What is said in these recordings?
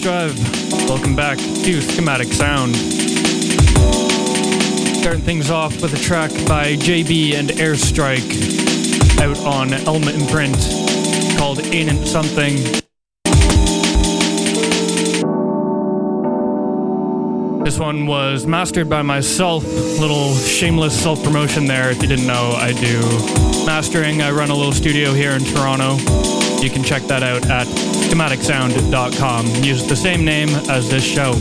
Drive. Welcome back to Schematic Sound. Starting things off with a track by JB and Airstrike out on Elma Imprint called Ain't Something. This one was mastered by myself. Little shameless self promotion there. If you didn't know, I do mastering. I run a little studio here in Toronto. You can check that out at schematicsound.com. Use the same name as this show.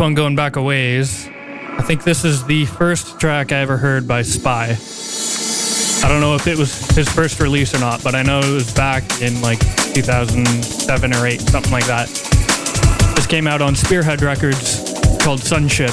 One going back a ways. I think this is the first track I ever heard by Spy. I don't know if it was his first release or not, but I know it was back in like 2007 or 8, something like that. This came out on Spearhead Records called Sunship.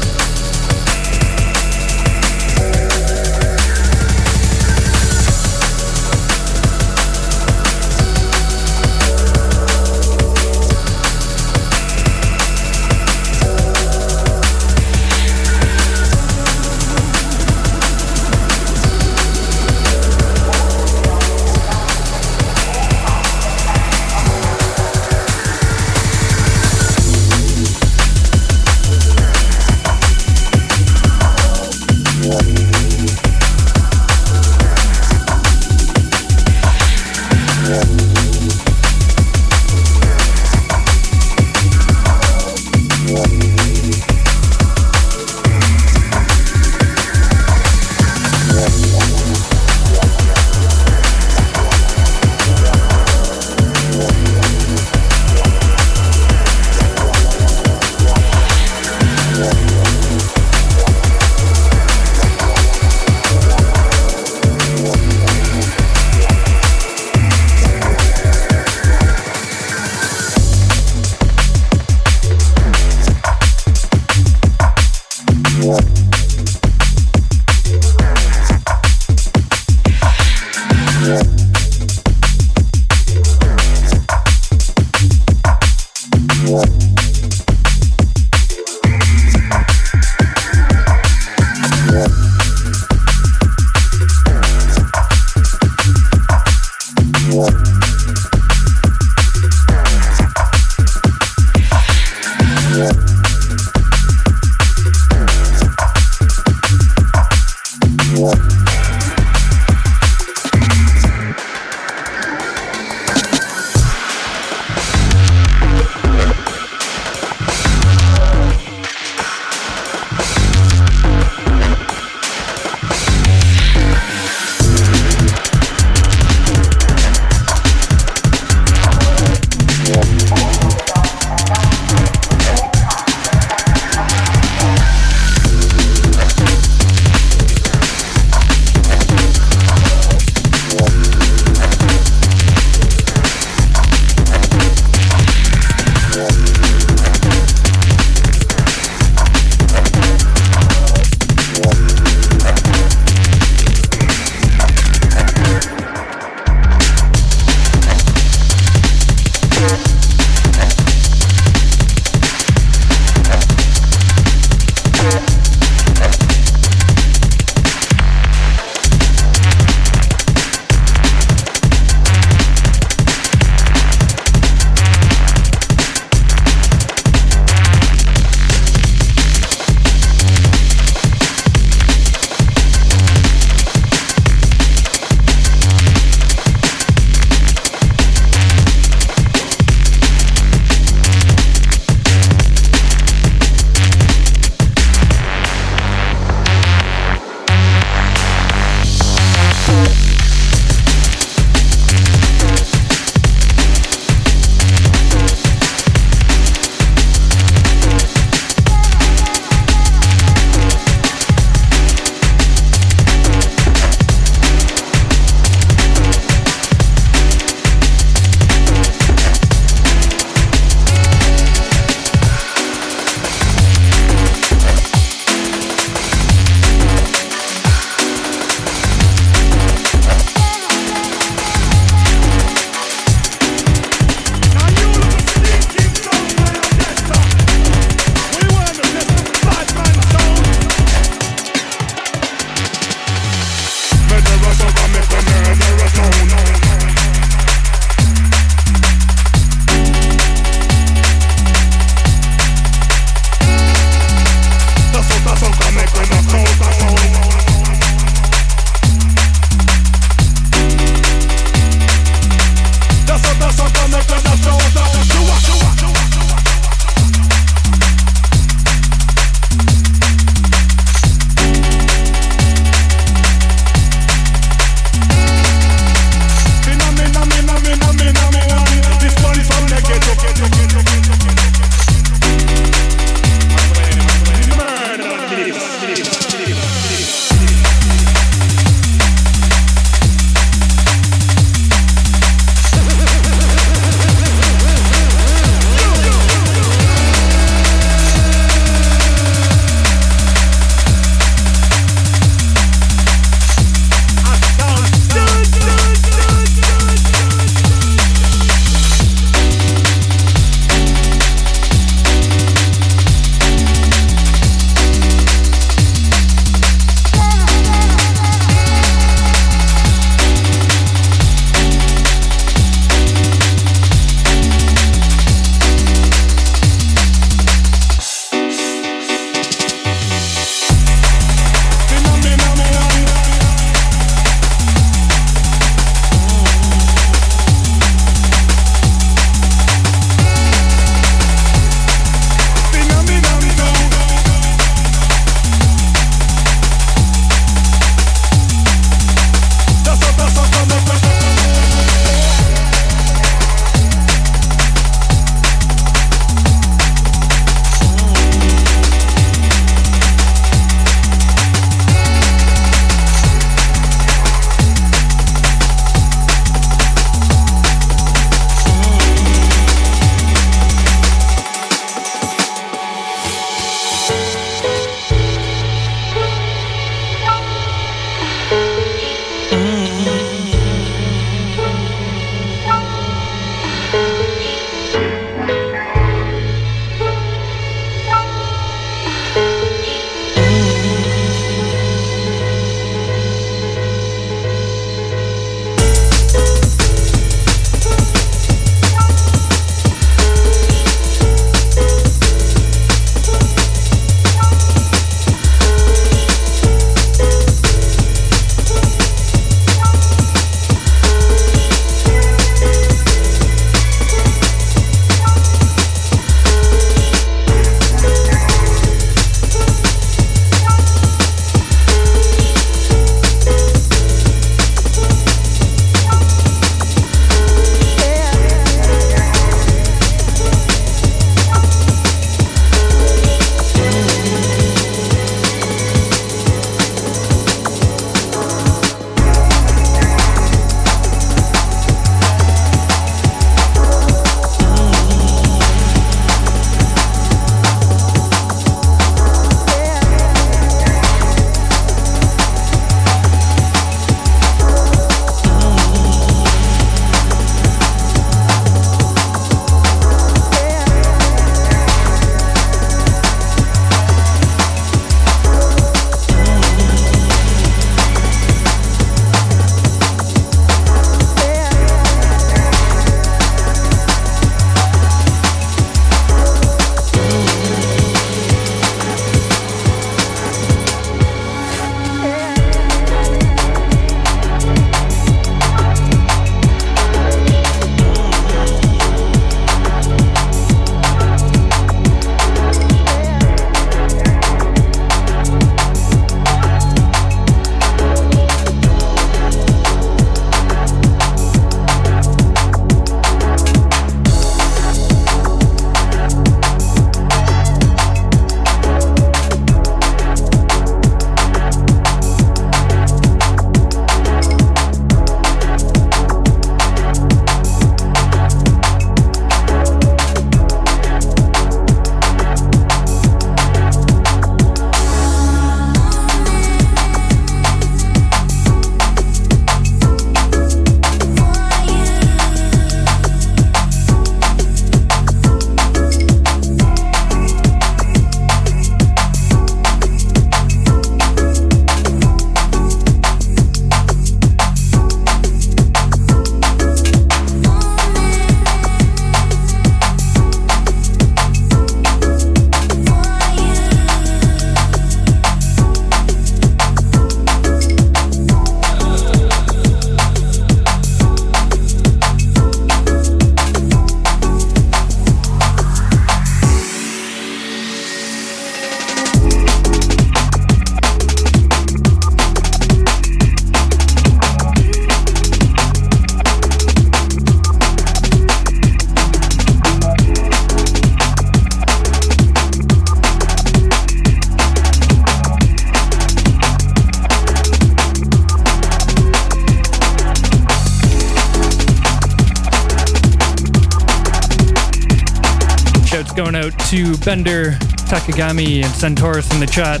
Going out to Bender, Takagami, and Centaurus in the chat.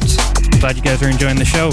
Glad you guys are enjoying the show.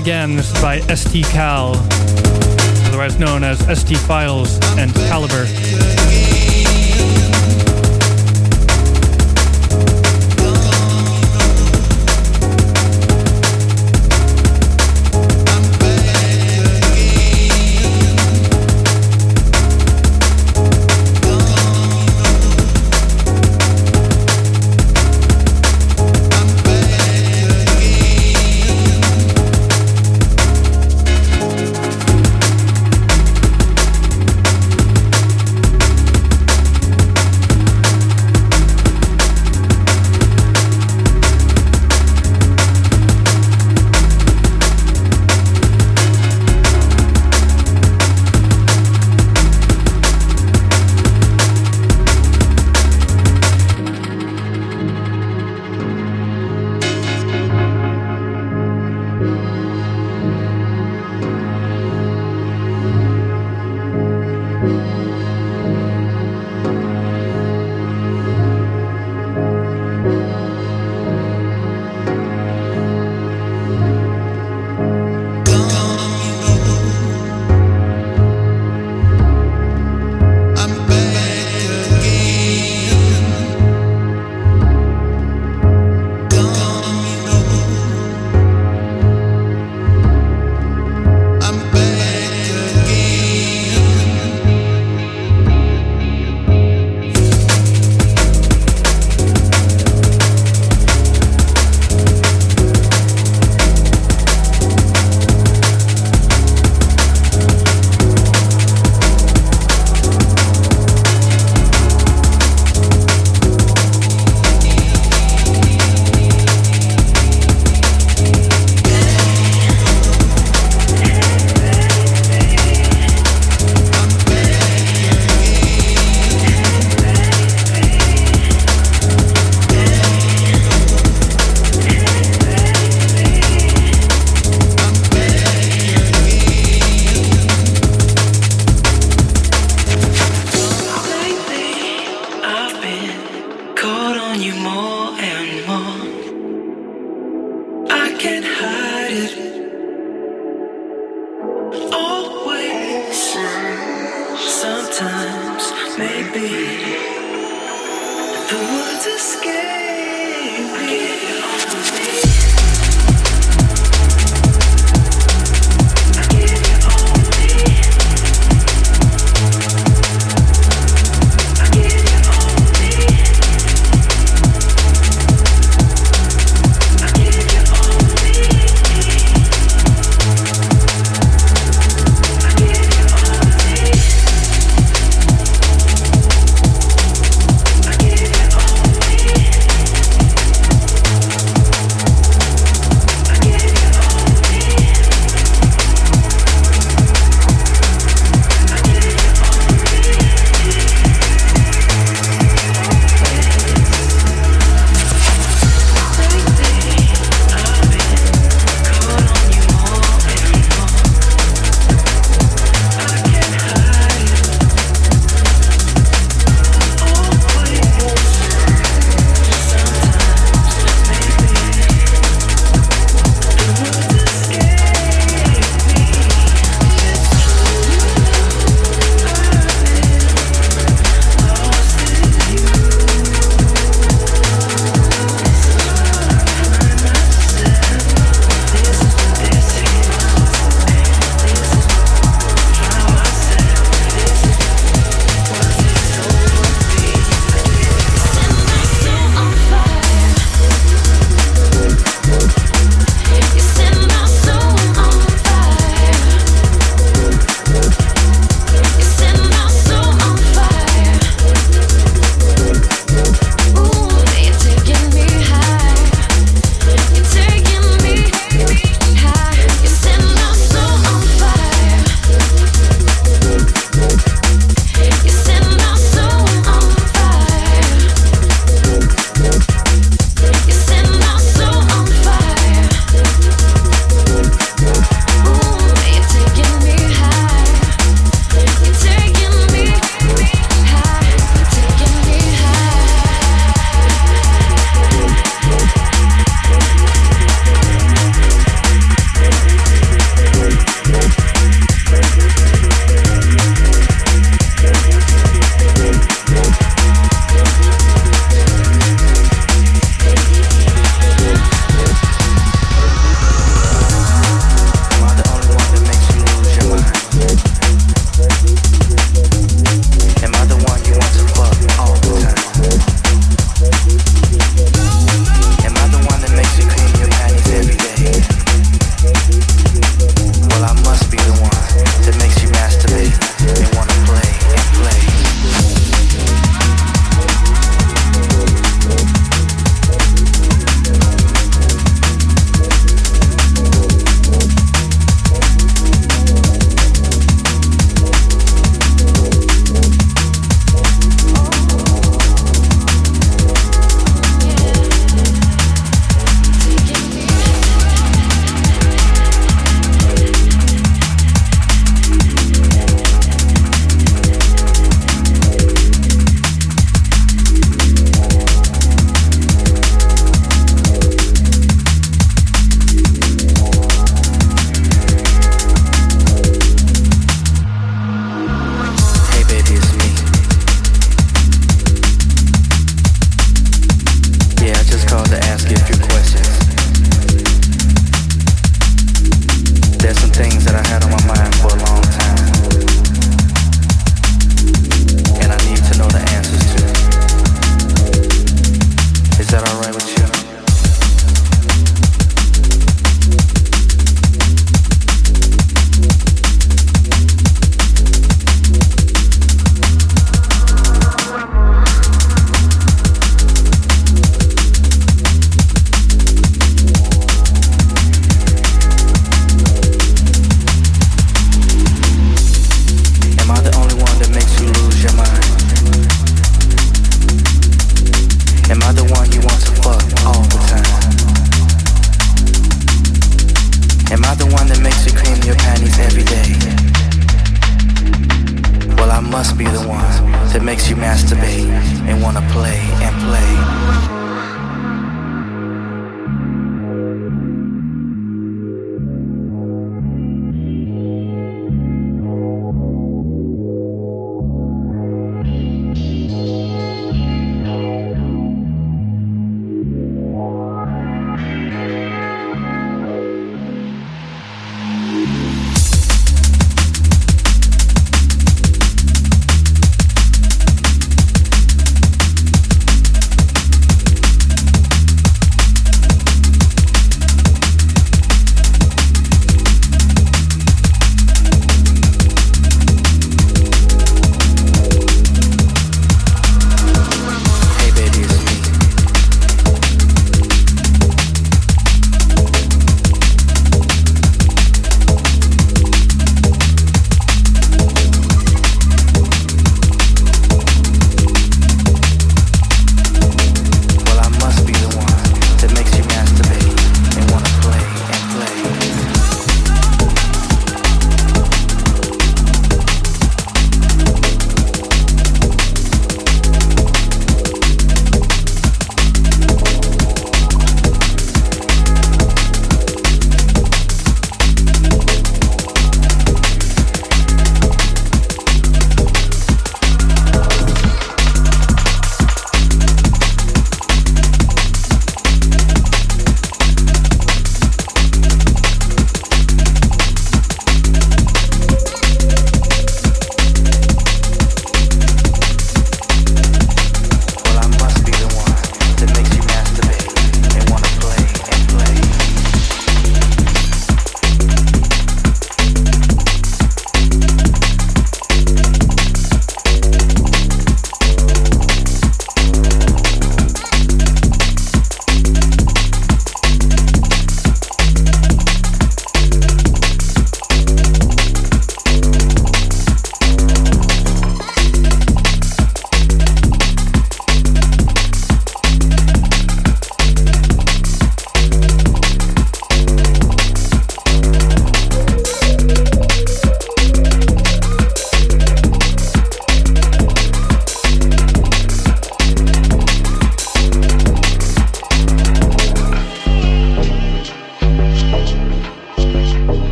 Again. This is by ST Cal, otherwise known as ST Files.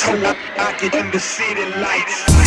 to it, I can end the city lights.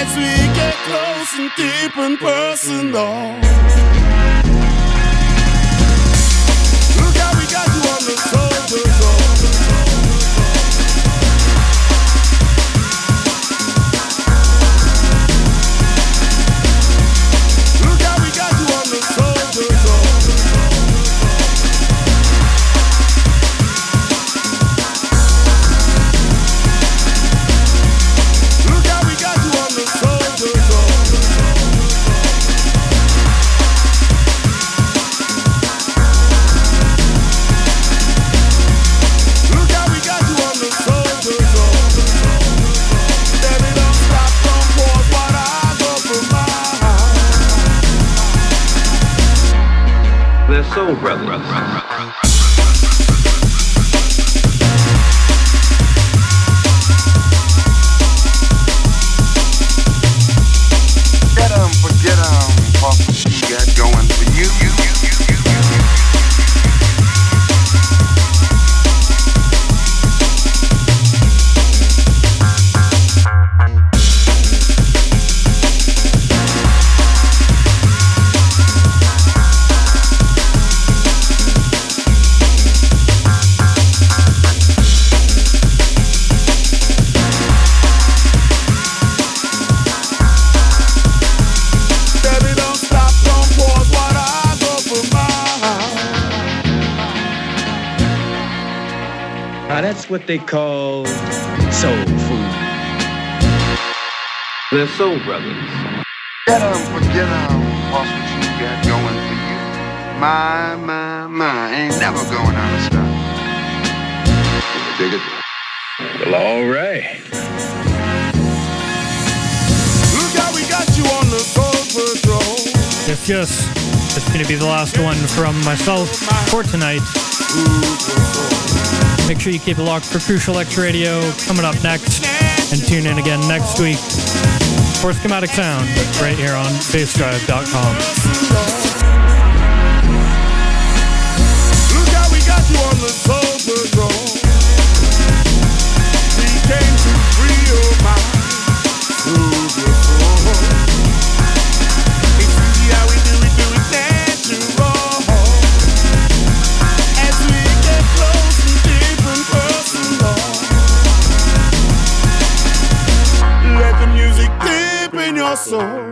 As we get close and deep and personal. Soul Brothers. They call soul food. They're Soul Brothers. Get them, forget them. What's what you got going for you? My, my, my, ain't never going out of style. Dig it? Well, all right. Look how we got you on the Soul Patrol. Yes, yes. It's going to be the last one from myself for tonight. Make sure you keep it locked for Crucial X Radio coming up next, and tune in again next week for Schematic Sound right here on bassdrive.com. soul.